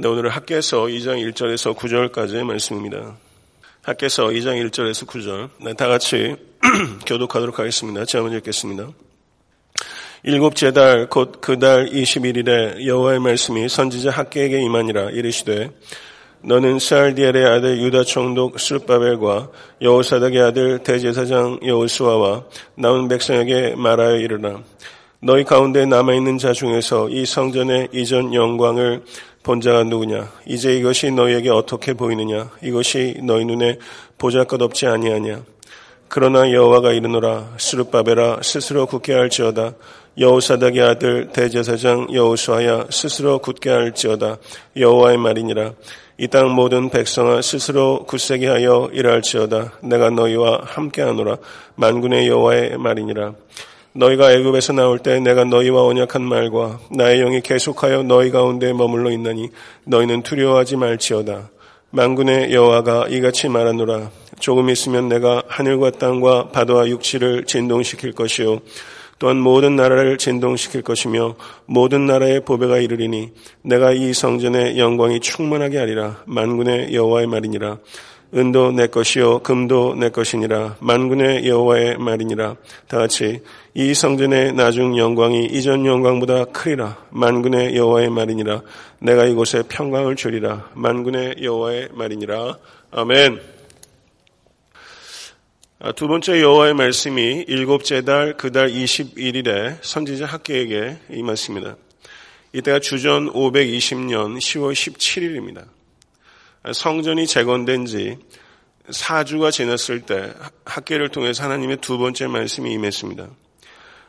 네, 오늘 은 학계서 2장 1절에서 9절까지의 말씀입니다. 학계서 2장 1절에서 9절. 네, 다 같이 교독하도록 하겠습니다. 제가 읽겠습니다. 일곱째 달 곧 그 달 21일에 여호와의 말씀이 선지자 학계에게 임하니라 이르시되 너는 스알디엘의 아들 유다 총독 스룹바벨과 여호사닥의 아들 대제사장 여호수아와 나온 백성에게 말하여 이르라 너희 가운데 남아있는 자 중에서 이 성전의 이전 영광을 본 자가 누구냐? 이제 이것이 너희에게 어떻게 보이느냐? 이것이 너희 눈에 보잘것없지 아니하냐? 그러나 여호와가 이르노라 스룹바벨아 스스로 굳게 할지어다 여호사닥의 아들 대제사장 여호수아야 스스로 굳게 할지어다 여호와의 말이니라 이 땅 모든 백성아 스스로 굳세게 하여 일할지어다 내가 너희와 함께하노라 만군의 여호와의 말이니라 너희가 애굽에서 나올 때 내가 너희와 언약한 말과 나의 영이 계속하여 너희 가운데 머물러 있나니 너희는 두려워하지 말지어다. 만군의 여호와가 이같이 말하노라. 조금 있으면 내가 하늘과 땅과 바다와 육지를 진동시킬 것이요. 또한 모든 나라를 진동시킬 것이며 모든 나라의 보배가 이르리니 내가 이 성전의 영광이 충만하게 하리라. 만군의 여호와의 말이니라. 은도 내 것이요 금도 내 것이니라 만군의 여호와의 말이니라 다 같이 이 성전의 나중 영광이 이전 영광보다 크리라 만군의 여호와의 말이니라 내가 이곳에 평강을 주리라 만군의 여호와의 말이니라 아멘. 아, 두 번째 여호와의 말씀이 일곱째 달 그 달 21일에 선지자 학계에게 임했습니다. 이때가 주전 520년 10월 17일입니다. 성전이 재건된 지 4주가 지났을 때 학계를 통해서 하나님의 두 번째 말씀이 임했습니다.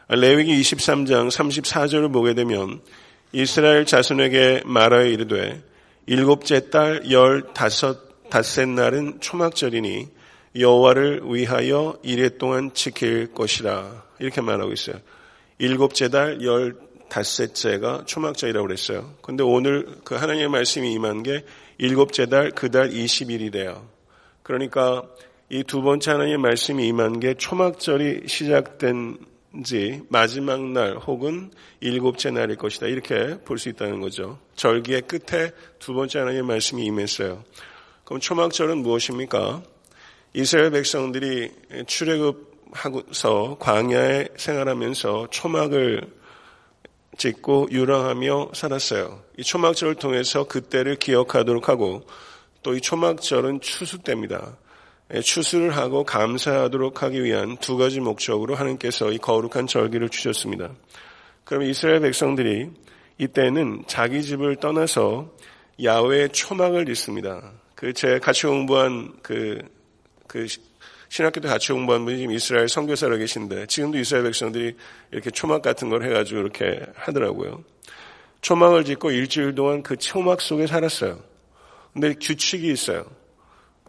레위기 23장 34절을 보게 되면 이스라엘 자손에게 말하여 이르되 일곱째 달 열다섯 닷새 날은 초막절이니 여호와를 위하여 이래 동안 지킬 것이라 이렇게 말하고 있어요. 일곱째 달 열 다섯째가 초막절이라고 그랬어요. 근데 오늘 그 하나님의 말씀이 임한 게 일곱째 달 그 달 20일이래요. 그러니까 이 두 번째 하나님의 말씀이 임한 게 초막절이 시작된 지 마지막 날 혹은 일곱째 날일 것이다. 이렇게 볼 수 있다는 거죠. 절기의 끝에 두 번째 하나님의 말씀이 임했어요. 그럼 초막절은 무엇입니까? 이스라엘 백성들이 출애굽하고서 광야에 생활하면서 초막을 짓고 유랑하며 살았어요. 이 초막절을 통해서 그때를 기억하도록 하고 또 이 초막절은 추수 때입니다. 예, 추수를 하고 감사하도록 하기 위한 두 가지 목적으로 하나님께서 이 거룩한 절기를 주셨습니다. 그럼 이스라엘 백성들이 이때는 자기 집을 떠나서 야외의 초막을 짓습니다. 그 제 같이 공부한 그, 그 신학교 때 같이 공부한 분이 지금 이스라엘 선교사로 계신데 지금도 이스라엘 백성들이 이렇게 초막 같은 걸 해가지고 이렇게 하더라고요. 초막을 짓고 일주일 동안 그 초막 속에 살았어요. 근데 규칙이 있어요.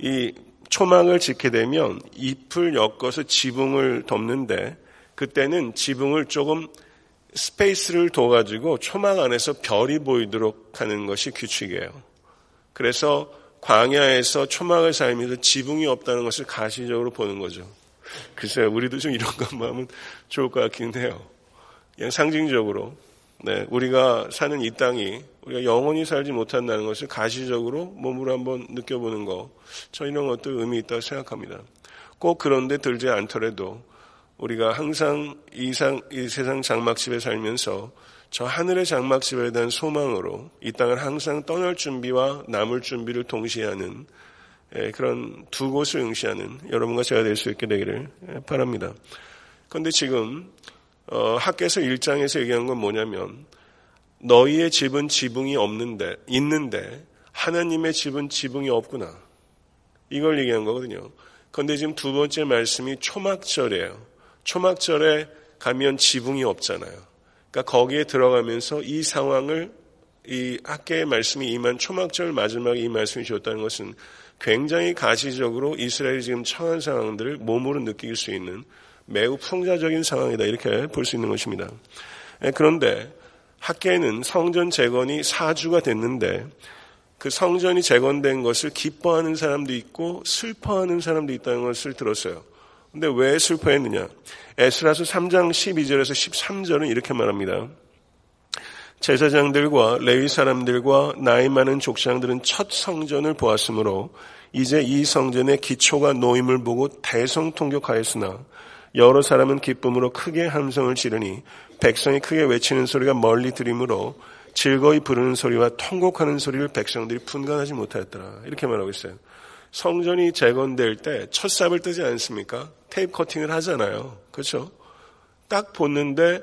이 초막을 짓게 되면 잎을 엮어서 지붕을 덮는데 그때는 지붕을 조금 스페이스를 둬가지고 초막 안에서 별이 보이도록 하는 것이 규칙이에요. 그래서 광야에서 초막을 살면서 지붕이 없다는 것을 가시적으로 보는 거죠. 글쎄요, 우리도 좀 이런 것만 하면 좋을 것 같긴 해요. 그냥 상징적으로, 네, 우리가 사는 이 땅이 우리가 영원히 살지 못한다는 것을 가시적으로 몸으로 한번 느껴보는 거, 저 이런 것도 의미 있다고 생각합니다. 꼭 그런데 들지 않더라도 우리가 항상 이상, 이 세상 장막집에 살면서 저 하늘의 장막집에 대한 소망으로 이 땅을 항상 떠날 준비와 남을 준비를 동시에 하는 예, 그런 두 곳을 응시하는 여러분과 제가 될 수 있게 되기를 바랍니다. 그런데 지금 어, 학계에서 1장에서 얘기한 건 뭐냐면 너희의 집은 지붕이 없는데 있는데 하나님의 집은 지붕이 없구나. 이걸 얘기한 거거든요. 그런데 지금 두 번째 말씀이 초막절이에요. 초막절에 가면 지붕이 없잖아요. 그러니까 거기에 들어가면서 이 상황을 이 학계의 말씀이 임한 초막절 마지막에 이 말씀이 주었다는 것은 굉장히 가시적으로 이스라엘이 지금 처한 상황들을 몸으로 느낄 수 있는 매우 풍자적인 상황이다 이렇게 볼 수 있는 것입니다. 예, 그런데 학계는 성전 재건이 4주가 됐는데 그 성전이 재건된 것을 기뻐하는 사람도 있고 슬퍼하는 사람도 있다는 것을 들었어요. 근데 왜 슬퍼했느냐? 에스라서 3장 12절에서 13절은 이렇게 말합니다. 제사장들과 레위 사람들과 나이 많은 족장들은 첫 성전을 보았으므로 이제 이 성전의 기초가 놓임을 보고 대성통격하였으나 여러 사람은 기쁨으로 크게 함성을 지르니 백성이 크게 외치는 소리가 멀리 들이므로 즐거이 부르는 소리와 통곡하는 소리를 백성들이 분간하지 못하였더라. 이렇게 말하고 있어요. 성전이 재건될 때 첫 삽을 뜨지 않습니까? 테이프 커팅을 하잖아요. 그렇죠? 딱 보는데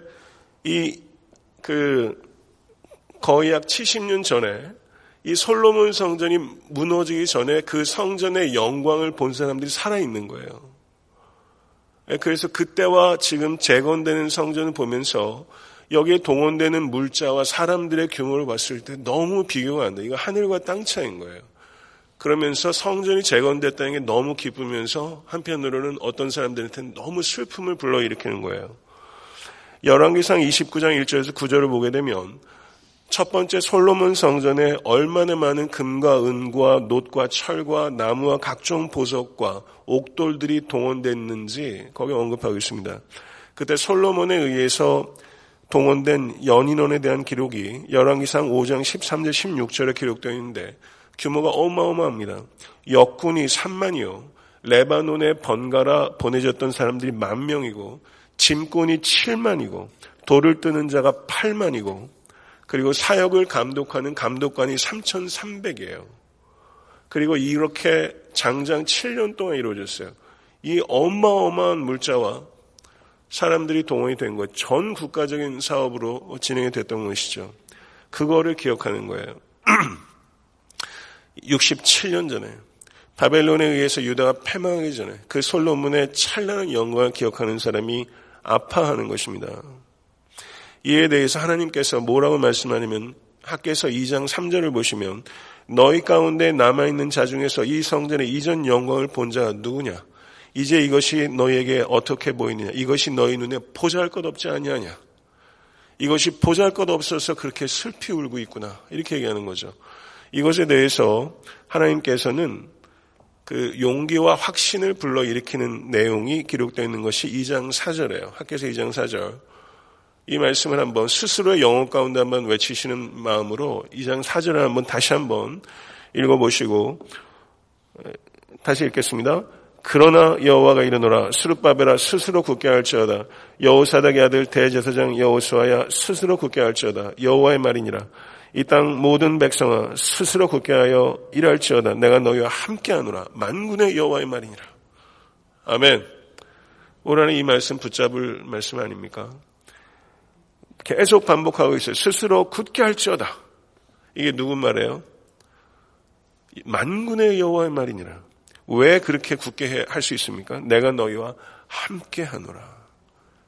이 그 거의 약 70년 전에 이 솔로몬 성전이 무너지기 전에 그 성전의 영광을 본 사람들이 살아 있는 거예요. 예, 그래서 그때와 지금 재건되는 성전을 보면서 여기에 동원되는 물자와 사람들의 규모를 봤을 때 너무 비교가 안 돼. 이거 하늘과 땅 차이인 거예요. 그러면서 성전이 재건됐다는 게 너무 기쁘면서 한편으로는 어떤 사람들한테는 너무 슬픔을 불러일으키는 거예요. 열왕기상 29장 1절에서 9절을 보게 되면 첫 번째 솔로몬 성전에 얼마나 많은 금과 은과 놋과 철과 나무와 각종 보석과 옥돌들이 동원됐는지 거기 언급하고 있습니다. 그때 솔로몬에 의해서 동원된 연인원에 대한 기록이 열왕기상 5장 13절 16절에 기록되어 있는데 규모가 어마어마합니다. 역군이 3만이요. 레바논에 번갈아 보내졌던 사람들이 만 명이고 짐꾼이 7만이고 돌을 뜨는 자가 8만이고 그리고 사역을 감독하는 감독관이 3,300이에요. 그리고 이렇게 장장 7년 동안 이루어졌어요. 이 어마어마한 물자와 사람들이 동원이 된 것, 전 국가적인 사업으로 진행이 됐던 것이죠. 그거를 기억하는 거예요. 67년 전에 바벨론에 의해서 유다가 패망하기 전에 그 솔로몬의 찬란한 영광을 기억하는 사람이 아파하는 것입니다. 이에 대해서 하나님께서 뭐라고 말씀하냐면 학계서 2장 3절을 보시면 너희 가운데 남아있는 자 중에서 이 성전의 이전 영광을 본 자가 누구냐? 이제 이것이 너희에게 어떻게 보이느냐? 이것이 너희 눈에 보잘 것 없지 아니하냐? 이것이 보잘 것 없어서 그렇게 슬피 울고 있구나. 이렇게 얘기하는 거죠. 이것에 대해서 하나님께서는 그 용기와 확신을 불러일으키는 내용이 기록되어 있는 것이 2장 4절이에요. 학교에서 2장 4절. 이 말씀을 한번 스스로의 영혼 가운데 한번 외치시는 마음으로 2장 4절을 한번 다시 한번 읽어보시고 다시 읽겠습니다. 그러나 여호와가 이르노라 수르바벨아 스스로 굳게 할지어다 여호사닥의 아들 대제사장 여호수아야 스스로 굳게 할지어다 여호와의 말이니라 이 땅 모든 백성아 스스로 굳게 하여 일할지어다 내가 너희와 함께하노라 만군의 여호와의 말이니라 아멘 오라는 이 말씀 붙잡을 말씀 아닙니까? 계속 반복하고 있어요. 스스로 굳게 할지어다. 이게 누구 말이에요? 만군의 여호와의 말이니라. 왜 그렇게 굳게 할 수 있습니까? 내가 너희와 함께 하노라.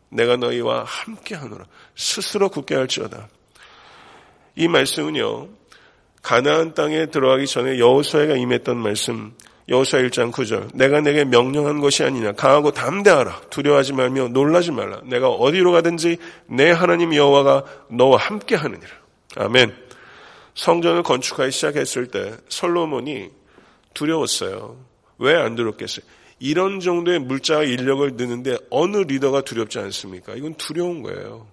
내가 너희와 함께 하노라. 스스로 굳게 할지어다. 이 말씀은요. 가나안 땅에 들어가기 전에 여호수아가 임했던 말씀 여호수아 1장 9절. 내가 내게 명령한 것이 아니냐. 강하고 담대하라. 두려워하지 말며 놀라지 말라. 내가 어디로 가든지 내 하나님 여호와가 너와 함께 하느니라. 아멘. 성전을 건축하기 시작했을 때 솔로몬이 두려웠어요. 왜 안 두렵겠어요? 이런 정도의 물자와 인력을 넣는데 어느 리더가 두렵지 않습니까? 이건 두려운 거예요.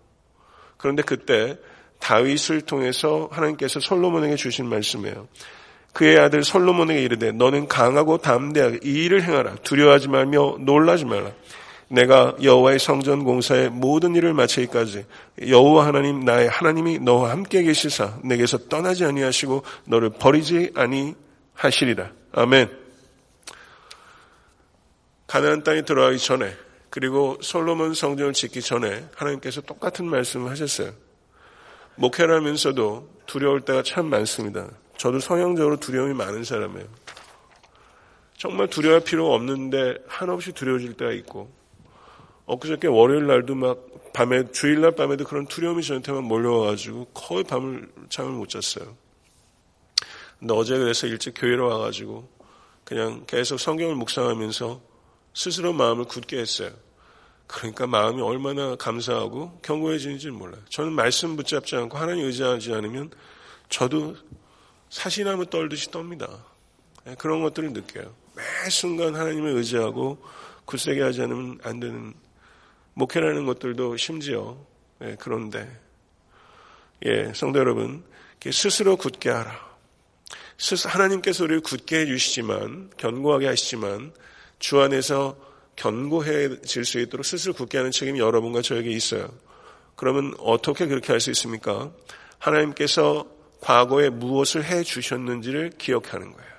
그런데 그때 다윗을 통해서 하나님께서 솔로몬에게 주신 말씀이에요. 그의 아들 솔로몬에게 이르되 너는 강하고 담대하게 이 일을 행하라. 두려워하지 말며 놀라지 말라. 내가 여호와의 성전 공사의 모든 일을 마치기까지 여호와 하나님 나의 하나님이 너와 함께 계시사 내게서 떠나지 아니하시고 너를 버리지 아니하시리라. 아멘. 가나안 땅에 들어가기 전에 그리고 솔로몬 성전을 짓기 전에 하나님께서 똑같은 말씀을 하셨어요 목회를 하면서도 두려울 때가 참 많습니다 저도 성향적으로 두려움이 많은 사람이에요. 정말 두려워할 필요 없는데 한없이 두려워질 때가 있고 엊그저께 월요일 날도 막 밤에 주일날 밤에도 그런 두려움이 저한테만 몰려와가지고 거의 밤을 잠을 못 잤어요. 근데 어제 그래서 일찍 교회로 와가지고 그냥 계속 성경을 묵상하면서 스스로 마음을 굳게 했어요. 그러니까 마음이 얼마나 감사하고 견고해지는지 몰라요. 저는 말씀 붙잡지 않고 하나님 의지하지 않으면 저도 사시나무 떨듯이 떱니다. 예, 그런 것들을 느껴요. 매 순간 하나님을 의지하고 굳세게 하지 않으면 안 되는 목회라는 것들도 심지어 예, 그런데 예, 성도 여러분, 스스로 굳게 하라. 하나님께서 우리를 굳게 해주시지만, 견고하게 하시지만, 주 안에서 견고해질 수 있도록 스스로 굳게 하는 책임이 여러분과 저에게 있어요. 그러면 어떻게 그렇게 할 수 있습니까? 하나님께서 과거에 무엇을 해 주셨는지를 기억하는 거예요.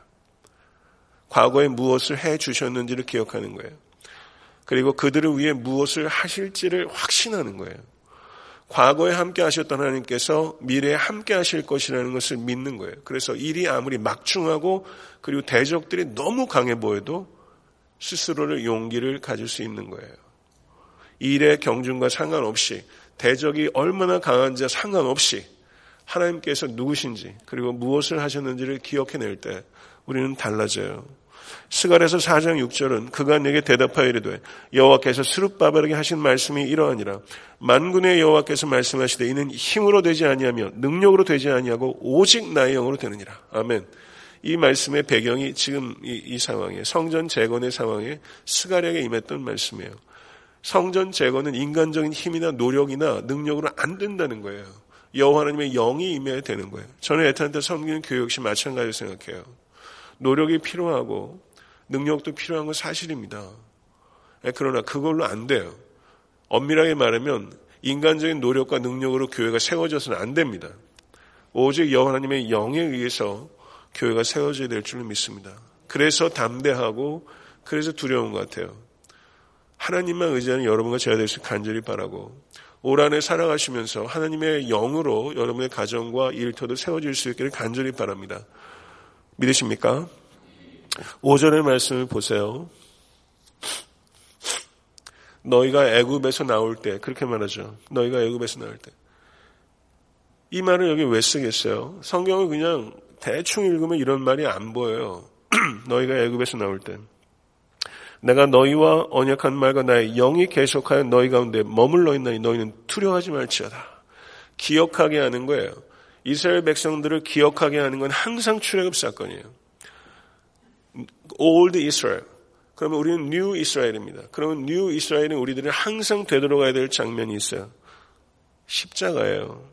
과거에 무엇을 해 주셨는지를 기억하는 거예요. 그리고 그들을 위해 무엇을 하실지를 확신하는 거예요. 과거에 함께 하셨던 하나님께서 미래에 함께 하실 것이라는 것을 믿는 거예요. 그래서 일이 아무리 막중하고 그리고 대적들이 너무 강해 보여도 스스로를 용기를 가질 수 있는 거예요. 일의 경중과 상관없이 대적이 얼마나 강한지 상관없이 하나님께서 누구신지 그리고 무엇을 하셨는지를 기억해낼 때 우리는 달라져요. 스갈에서 4장 6절은 그가 내게 대답하여 이르되 여호와께서 스룹바벨에게 하신 말씀이 이러하니라 만군의 여호와께서 말씀하시되 이는 힘으로 되지 아니하며 능력으로 되지 아니하고 오직 나의 영으로 되느니라 아멘. 이 말씀의 배경이 지금 이, 이 상황에 성전 재건의 상황에 스갈에게 임했던 말씀이에요. 성전 재건은 인간적인 힘이나 노력이나 능력으로 안 된다는 거예요. 여호와 하나님의 영이 임해야 되는 거예요. 저는 에탄한테 섬기는 교육 역시 마찬가지로 생각해요. 노력이 필요하고 능력도 필요한 건 사실입니다. 예, 그러나 그걸로 안 돼요. 엄밀하게 말하면 인간적인 노력과 능력으로 교회가 세워져서는 안 됩니다. 오직 여호와 하나님의 영에 의해서 교회가 세워져야 될 줄을 믿습니다. 그래서 담대하고 그래서 두려운 것 같아요. 하나님만 의지하는 여러분과 제가 될 수 간절히 바라고 올 한해 살아가시면서 하나님의 영으로 여러분의 가정과 일터도 세워질 수 있기를 간절히 바랍니다. 믿으십니까? 5절의 말씀을 보세요. 너희가 애굽에서 나올 때 그렇게 말하죠. 너희가 애굽에서 나올 때. 이 말을 여기 왜 쓰겠어요? 성경을 그냥 대충 읽으면 이런 말이 안 보여요. 너희가 애굽에서 나올 때. 내가 너희와 언약한 말과 나의 영이 계속하여 너희 가운데 머물러 있나니 너희는 두려워하지 말지어다. 기억하게 하는 거예요. 이스라엘 백성들을 기억하게 하는 건 항상 출애굽 사건이에요. Old Israel. 그러면 우리는 New Israel입니다. 그러면 New Israel은 우리들이 항상 되돌아가야 될 장면이 있어요. 십자가예요.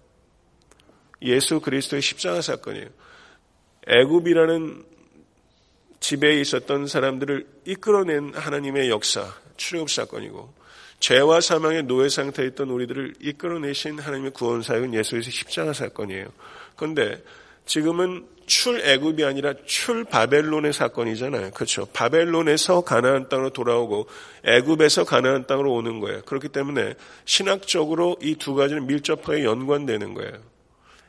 예수 그리스도의 십자가 사건이에요. 애굽이라는 집에 있었던 사람들을 이끌어낸 하나님의 역사, 출애굽 사건이고 죄와 사망의 노예 상태에 있던 우리들을 이끌어내신 하나님의 구원 사역은 예수의 십자가 사건이에요. 그런데 지금은 출애굽이 아니라 출바벨론의 사건이잖아요. 그렇죠. 바벨론에서 가나안 땅으로 돌아오고 애굽에서 가나안 땅으로 오는 거예요. 그렇기 때문에 신학적으로 이 두 가지는 밀접하게 연관되는 거예요.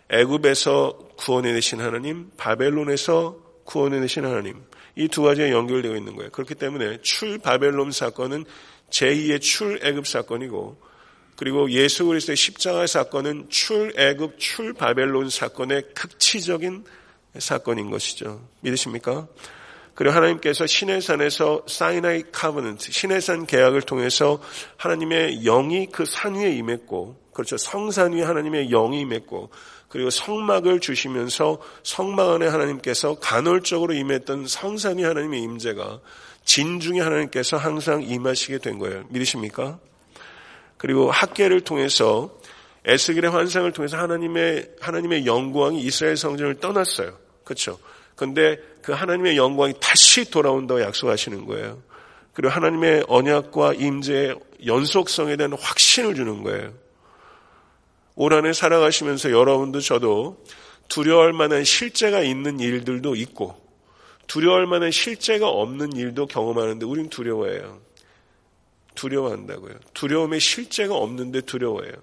애굽에서 구원해내신 하나님, 바벨론에서 구원해내신 하나님. 이 두 가지가 연결되어 있는 거예요. 그렇기 때문에 출 바벨론 사건은 제2의 출 애굽 사건이고 그리고 예수 그리스도의 십자가 사건은 출 애굽 출 바벨론 사건의 극치적인 사건인 것이죠. 믿으십니까? 그리고 하나님께서 시내산에서 사이나이 카버넌트, 시내산 계약을 통해서 하나님의 영이 그 산 위에 임했고, 그렇죠. 성산 위에 하나님의 영이 임했고, 그리고 성막을 주시면서 성막 안에 하나님께서 간헐적으로 임했던 성산 위 하나님의 임재가 진중에 하나님께서 항상 임하시게 된 거예요. 믿으십니까? 그리고 학계를 통해서 에스겔의 환상을 통해서 하나님의 하나님의 영광이 이스라엘 성전을 떠났어요. 그렇죠? 근데 그 하나님의 영광이 다시 돌아온다고 약속하시는 거예요. 그리고 하나님의 언약과 임재의 연속성에 대한 확신을 주는 거예요. 올 한해 살아가시면서 여러분도 저도 두려워할 만한 실제가 있는 일들도 있고 두려워할 만한 실제가 없는 일도 경험하는데 우린 두려워해요. 두려워한다고요. 두려움의 실제가 없는데 두려워해요.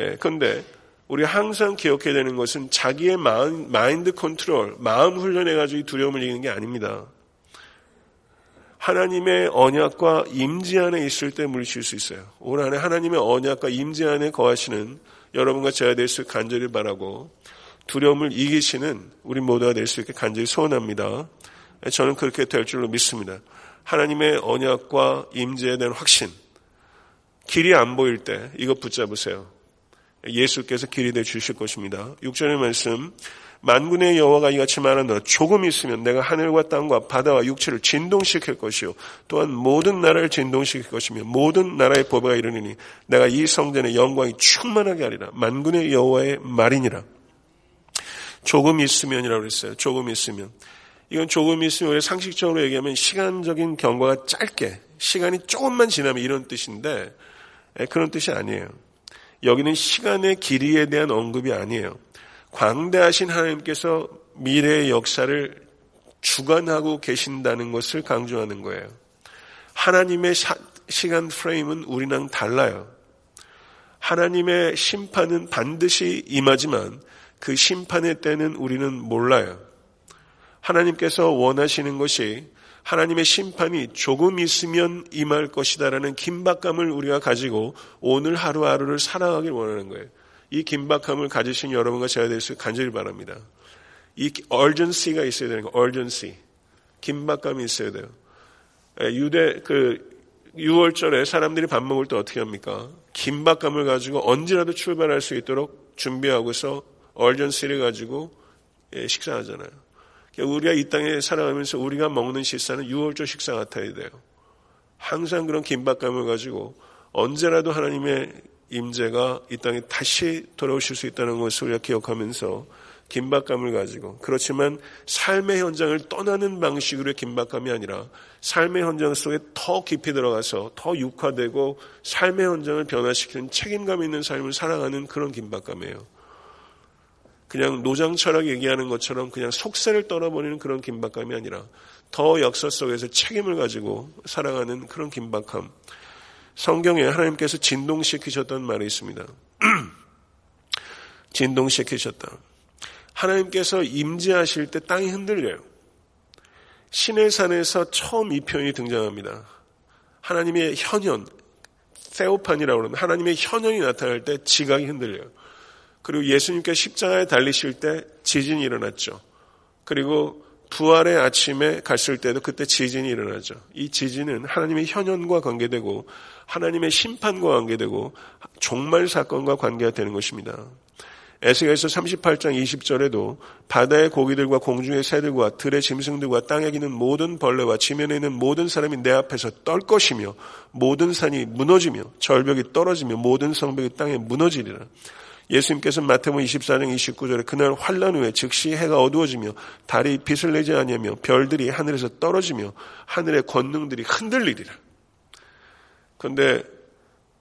예, 근데 우리 항상 기억해야 되는 것은 자기의 마음, 마인드 컨트롤, 마음 훈련해가지고 두려움을 이기는 게 아닙니다. 하나님의 언약과 임재 안에 있을 때 물리칠 수 있어요. 올 한해 하나님의 언약과 임재 안에 거하시는 여러분과 제가 될 수 간절히 바라고 두려움을 이기시는 우리 모두가 될 수 있게 간절히 소원합니다. 저는 그렇게 될 줄로 믿습니다. 하나님의 언약과 임재에 대한 확신. 길이 안 보일 때 이거 붙잡으세요. 예수께서 길이 되 주실 것입니다. 6절의 말씀. 만군의 여호와가 이같이 말하노라 조금 있으면 내가 하늘과 땅과 바다와 육체를 진동시킬 것이요. 또한 모든 나라를 진동시킬 것이며 모든 나라의 보배가 이르니 내가 이 성전의 영광이 충만하게 하리라. 만군의 여호와의 말이니라. 조금 있으면이라고 그랬어요. 조금 있으면. 이건 조금 있으면 우리 상식적으로 얘기하면 시간적인 경과가 짧게 시간이 조금만 지나면 이런 뜻인데 예, 그런 뜻이 아니에요. 여기는 시간의 길이에 대한 언급이 아니에요 광대하신 하나님께서 미래의 역사를 주관하고 계신다는 것을 강조하는 거예요. 하나님의 시간 프레임은 우리랑 달라요. 하나님의 심판은 반드시 임하지만 그 심판의 때는 우리는 몰라요. 하나님께서 원하시는 것이 하나님의 심판이 조금 있으면 임할 것이다라는 긴박감을 우리가 가지고 오늘 하루하루를 살아가길 원하는 거예요. 이 긴박함을 가지신 여러분과 제가 될수 간절히 바랍니다. 이 urgency가 있어야 되는 거, urgency. 긴박감이 있어야 돼요. 예, 유대 그 6월절에 사람들이 밥 먹을 때 어떻게 합니까? 긴박감을 가지고 언제라도 출발할 수 있도록 준비하고서 urgency를 가지고 예, 식사하잖아요. 그러니까 우리가 이 땅에 살아가면서 우리가 먹는 식사는 6월절 식사 같아야 돼요. 항상 그런 긴박감을 가지고 언제라도 하나님의 임재가 이 땅에 다시 돌아오실 수 있다는 것을 우리가 기억하면서 긴박감을 가지고 그렇지만 삶의 현장을 떠나는 방식으로의 긴박감이 아니라 삶의 현장 속에 더 깊이 들어가서 더 육화되고 삶의 현장을 변화시키는 책임감 있는 삶을 살아가는 그런 긴박감이에요. 그냥 노장 철학 얘기하는 것처럼 그냥 속세를 떨어버리는 그런 긴박감이 아니라 더 역사 속에서 책임을 가지고 살아가는 그런 긴박함. 성경에 하나님께서 진동시키셨던 말이 있습니다. 진동시키셨다. 하나님께서 임재하실 때 땅이 흔들려요. 신의 산에서 처음 이 표현이 등장합니다. 하나님의 현현, 세오판이라고 그러는 하나님의 현현이 나타날 때 지각이 흔들려요. 그리고 예수님께 십자가에 달리실 때 지진이 일어났죠. 그리고 부활의 아침에 갔을 때도 그때 지진이 일어나죠. 이 지진은 하나님의 현현과 관계되고 하나님의 심판과 관계되고 종말 사건과 관계가 되는 것입니다. 에스겔서 38장 20절에도 바다의 고기들과 공중의 새들과 들의 짐승들과 땅에 기는 모든 벌레와 지면에 있는 모든 사람이 내 앞에서 떨 것이며 모든 산이 무너지며 절벽이 떨어지며 모든 성벽이 땅에 무너지리라. 예수님께서 마태복음 24장 29절에 그날 환란 후에 즉시 해가 어두워지며 달이 빛을 내지 아니하며 별들이 하늘에서 떨어지며 하늘의 권능들이 흔들리리라. 그런데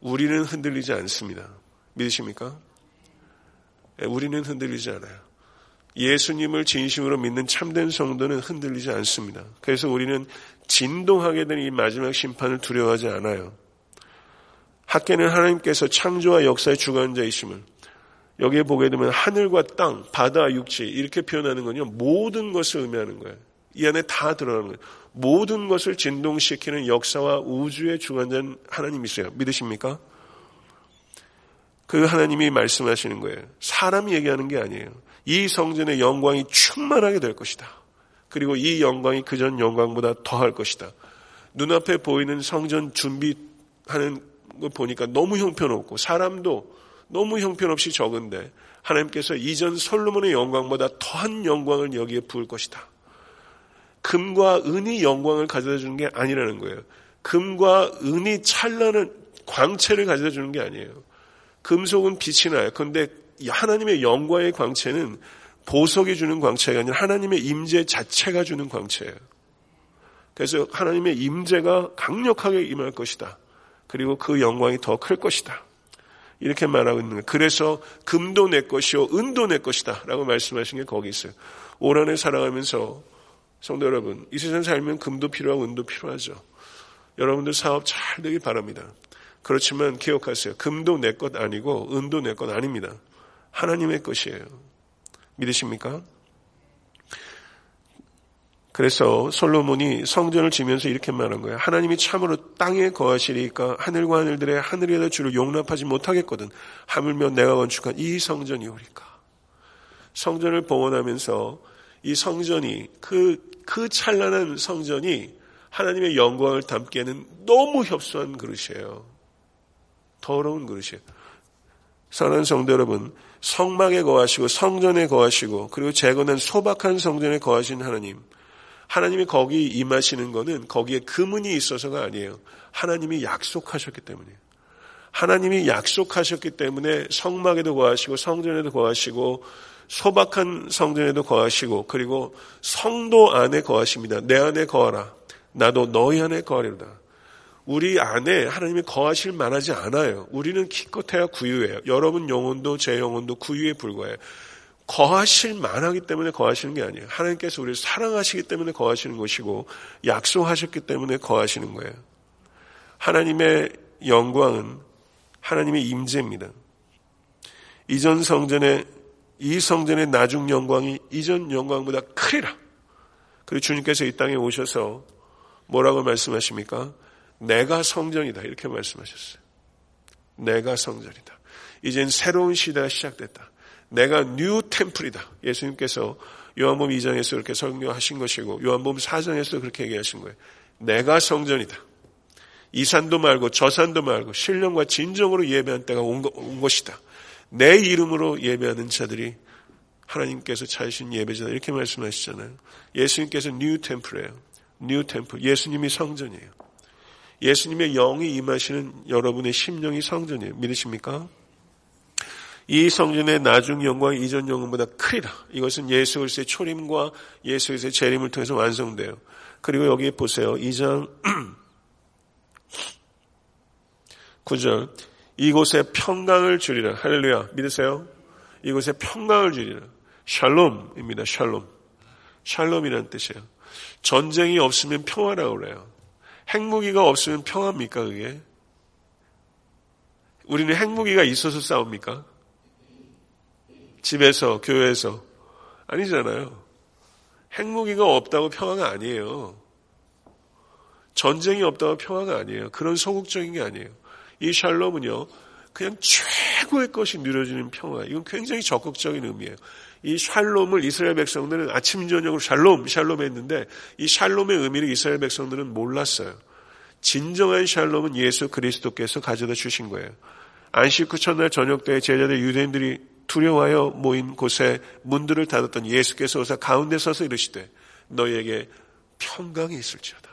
우리는 흔들리지 않습니다. 믿으십니까? 예, 우리는 흔들리지 않아요. 예수님을 진심으로 믿는 참된 성도는 흔들리지 않습니다. 그래서 우리는 진동하게 된 이 마지막 심판을 두려워하지 않아요. 학계는 하나님께서 창조와 역사의 주관자이심을 여기에 보게 되면 하늘과 땅, 바다, 육지 이렇게 표현하는 건요 모든 것을 의미하는 거예요. 이 안에 다 들어가는 거예요. 모든 것을 진동시키는 역사와 우주의 주관자는 하나님이세요. 믿으십니까? 그 하나님이 말씀하시는 거예요. 사람이 얘기하는 게 아니에요. 이 성전의 영광이 충만하게 될 것이다. 그리고 이 영광이 그전 영광보다 더할 것이다. 눈앞에 보이는 성전 준비하는 거 보니까 너무 형편없고 사람도 너무 형편없이 적은데 하나님께서 이전 솔로몬의 영광보다 더한 영광을 여기에 부을 것이다. 금과 은이 영광을 가져다 주는 게 아니라는 거예요. 금과 은이 찬란한 광채를 가져다 주는 게 아니에요. 금속은 빛이 나요. 그런데 하나님의 영광의 광채는 보석이 주는 광채가 아니라 하나님의 임재 자체가 주는 광채예요. 그래서 하나님의 임재가 강력하게 임할 것이다. 그리고 그 영광이 더 클 것이다. 이렇게 말하고 있는 거예요. 그래서 금도 내 것이요, 은도 내 것이다. 라고 말씀하신 게 거기 있어요. 올 한해 살아가면서 성도 여러분, 이 세상 살면 금도 필요하고 은도 필요하죠. 여러분들 사업 잘 되길 바랍니다. 그렇지만 기억하세요. 금도 내 것 아니고 은도 내 것 아닙니다. 하나님의 것이에요. 믿으십니까? 그래서 솔로몬이 성전을 지면서 이렇게 말한 거예요. 하나님이 참으로 땅에 거하시리까 하늘과 하늘들의 하늘에다 주를 용납하지 못하겠거든. 하물며 내가 건축한 이 성전이 오리까. 성전을 봉헌하면서 이 성전이 그, 그 찬란한 성전이 하나님의 영광을 담기에는 너무 협소한 그릇이에요. 더러운 그릇이에요. 사랑하는 성도 여러분, 성막에 거하시고 성전에 거하시고 그리고 재건한 소박한 성전에 거하신 하나님. 하나님이 거기 임하시는 것은 거기에 금은이 있어서가 아니에요. 하나님이 약속하셨기 때문이에요. 하나님이 약속하셨기 때문에 성막에도 거하시고 성전에도 거하시고 소박한 성전에도 거하시고 그리고 성도 안에 거하십니다. 내 안에 거하라. 나도 너희 안에 거하리로다. 우리 안에 하나님이 거하실 만하지 않아요. 우리는 기껏해야 구유예요. 여러분 영혼도 제 영혼도 구유에 불과해요. 거하실 만하기 때문에 거하시는 게 아니에요. 하나님께서 우리를 사랑하시기 때문에 거하시는 것이고 약속하셨기 때문에 거하시는 거예요. 하나님의 영광은 하나님의 임재입니다. 이전 성전의 이 성전의 나중 영광이 이전 영광보다 크리라. 그리고 주님께서 이 땅에 오셔서 뭐라고 말씀하십니까? 내가 성전이다. 이렇게 말씀하셨어요. 내가 성전이다. 이젠 새로운 시대가 시작됐다. 내가 new temple이다. 예수님께서 요한복음 2장에서 그렇게 설명하신 것이고 요한복음 4장에서 그렇게 얘기하신 거예요. 내가 성전이다. 이 산도 말고 저 산도 말고 신령과 진정으로 예배할 때가 온, 것이다. 내 이름으로 예배하는 자들이 하나님께서 찾으신 예배자다. 이렇게 말씀하시잖아요. 예수님께서 new temple이에요. New temple. 예수님이 성전이에요. 예수님의 영이 임하시는 여러분의 심령이 성전이에요. 믿으십니까? 이 성전의 나중 영광 이전 영광보다 크리라. 이것은 예수 그리스도의 초림과 예수 그리스도의 재림을 통해서 완성돼요. 그리고 여기 보세요. 2장 9절 이곳에 평강을 주리라. 할렐루야. 믿으세요? 이곳에 평강을 주리라. 샬롬입니다. 샬롬. 샬롬이라는 뜻이에요. 전쟁이 없으면 평화라고 그래요. 핵무기가 없으면 평화입니까, 그게? 우리는 핵무기가 있어서 싸웁니까? 집에서, 교회에서. 아니잖아요. 핵무기가 없다고 평화가 아니에요. 전쟁이 없다고 평화가 아니에요. 그런 소극적인 게 아니에요. 이 샬롬은요, 그냥 최고의 것이 누려지는 평화. 이건 굉장히 적극적인 의미예요. 이 샬롬을 이스라엘 백성들은 아침 저녁으로 샬롬, 샬롬 했는데 이 샬롬의 의미를 이스라엘 백성들은 몰랐어요. 진정한 샬롬은 예수 그리스도께서 가져다 주신 거예요. 안식 후 첫날 저녁 때 제자들 유대인들이 두려워하여 모인 곳에 문들을 닫았던 예수께서 오사 가운데 서서 이르시되 너희에게 평강이 있을지어다.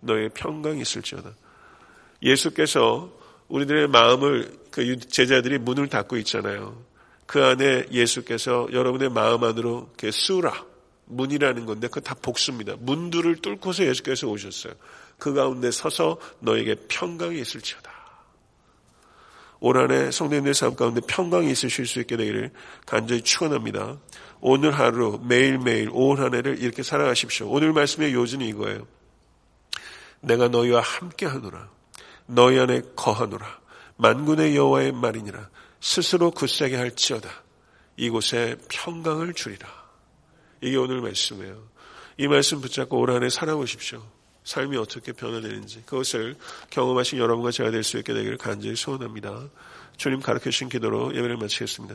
너희의 평강이 있을지어다. 예수께서 우리들의 마음을 그 제자들이 문을 닫고 있잖아요. 그 안에 예수께서 여러분의 마음 안으로 수라 문이라는 건데 그 다 복수입니다. 문들을 뚫고서 예수께서 오셨어요. 그 가운데 서서 너에게 평강이 있을지어다. 올 한해 성도님들 삶 가운데 평강이 있으실 수 있게 되기를 간절히 축원합니다. 오늘 하루 매일매일 올 한해를 이렇게 살아가십시오. 오늘 말씀의 요즘이 이거예요. 내가 너희와 함께 하노라. 너희 안에 거하노라. 만군의 여호와의 말이니라. 스스로 굳세게 할지어다. 이곳에 평강을 주리라. 이게 오늘 말씀이에요. 이 말씀 붙잡고 올 한해 살아보십시오. 삶이 어떻게 변화되는지 그것을 경험하신 여러분과 제가 될 수 있게 되기를 간절히 소원합니다. 주님 가르쳐 주신 기도로 예배를 마치겠습니다.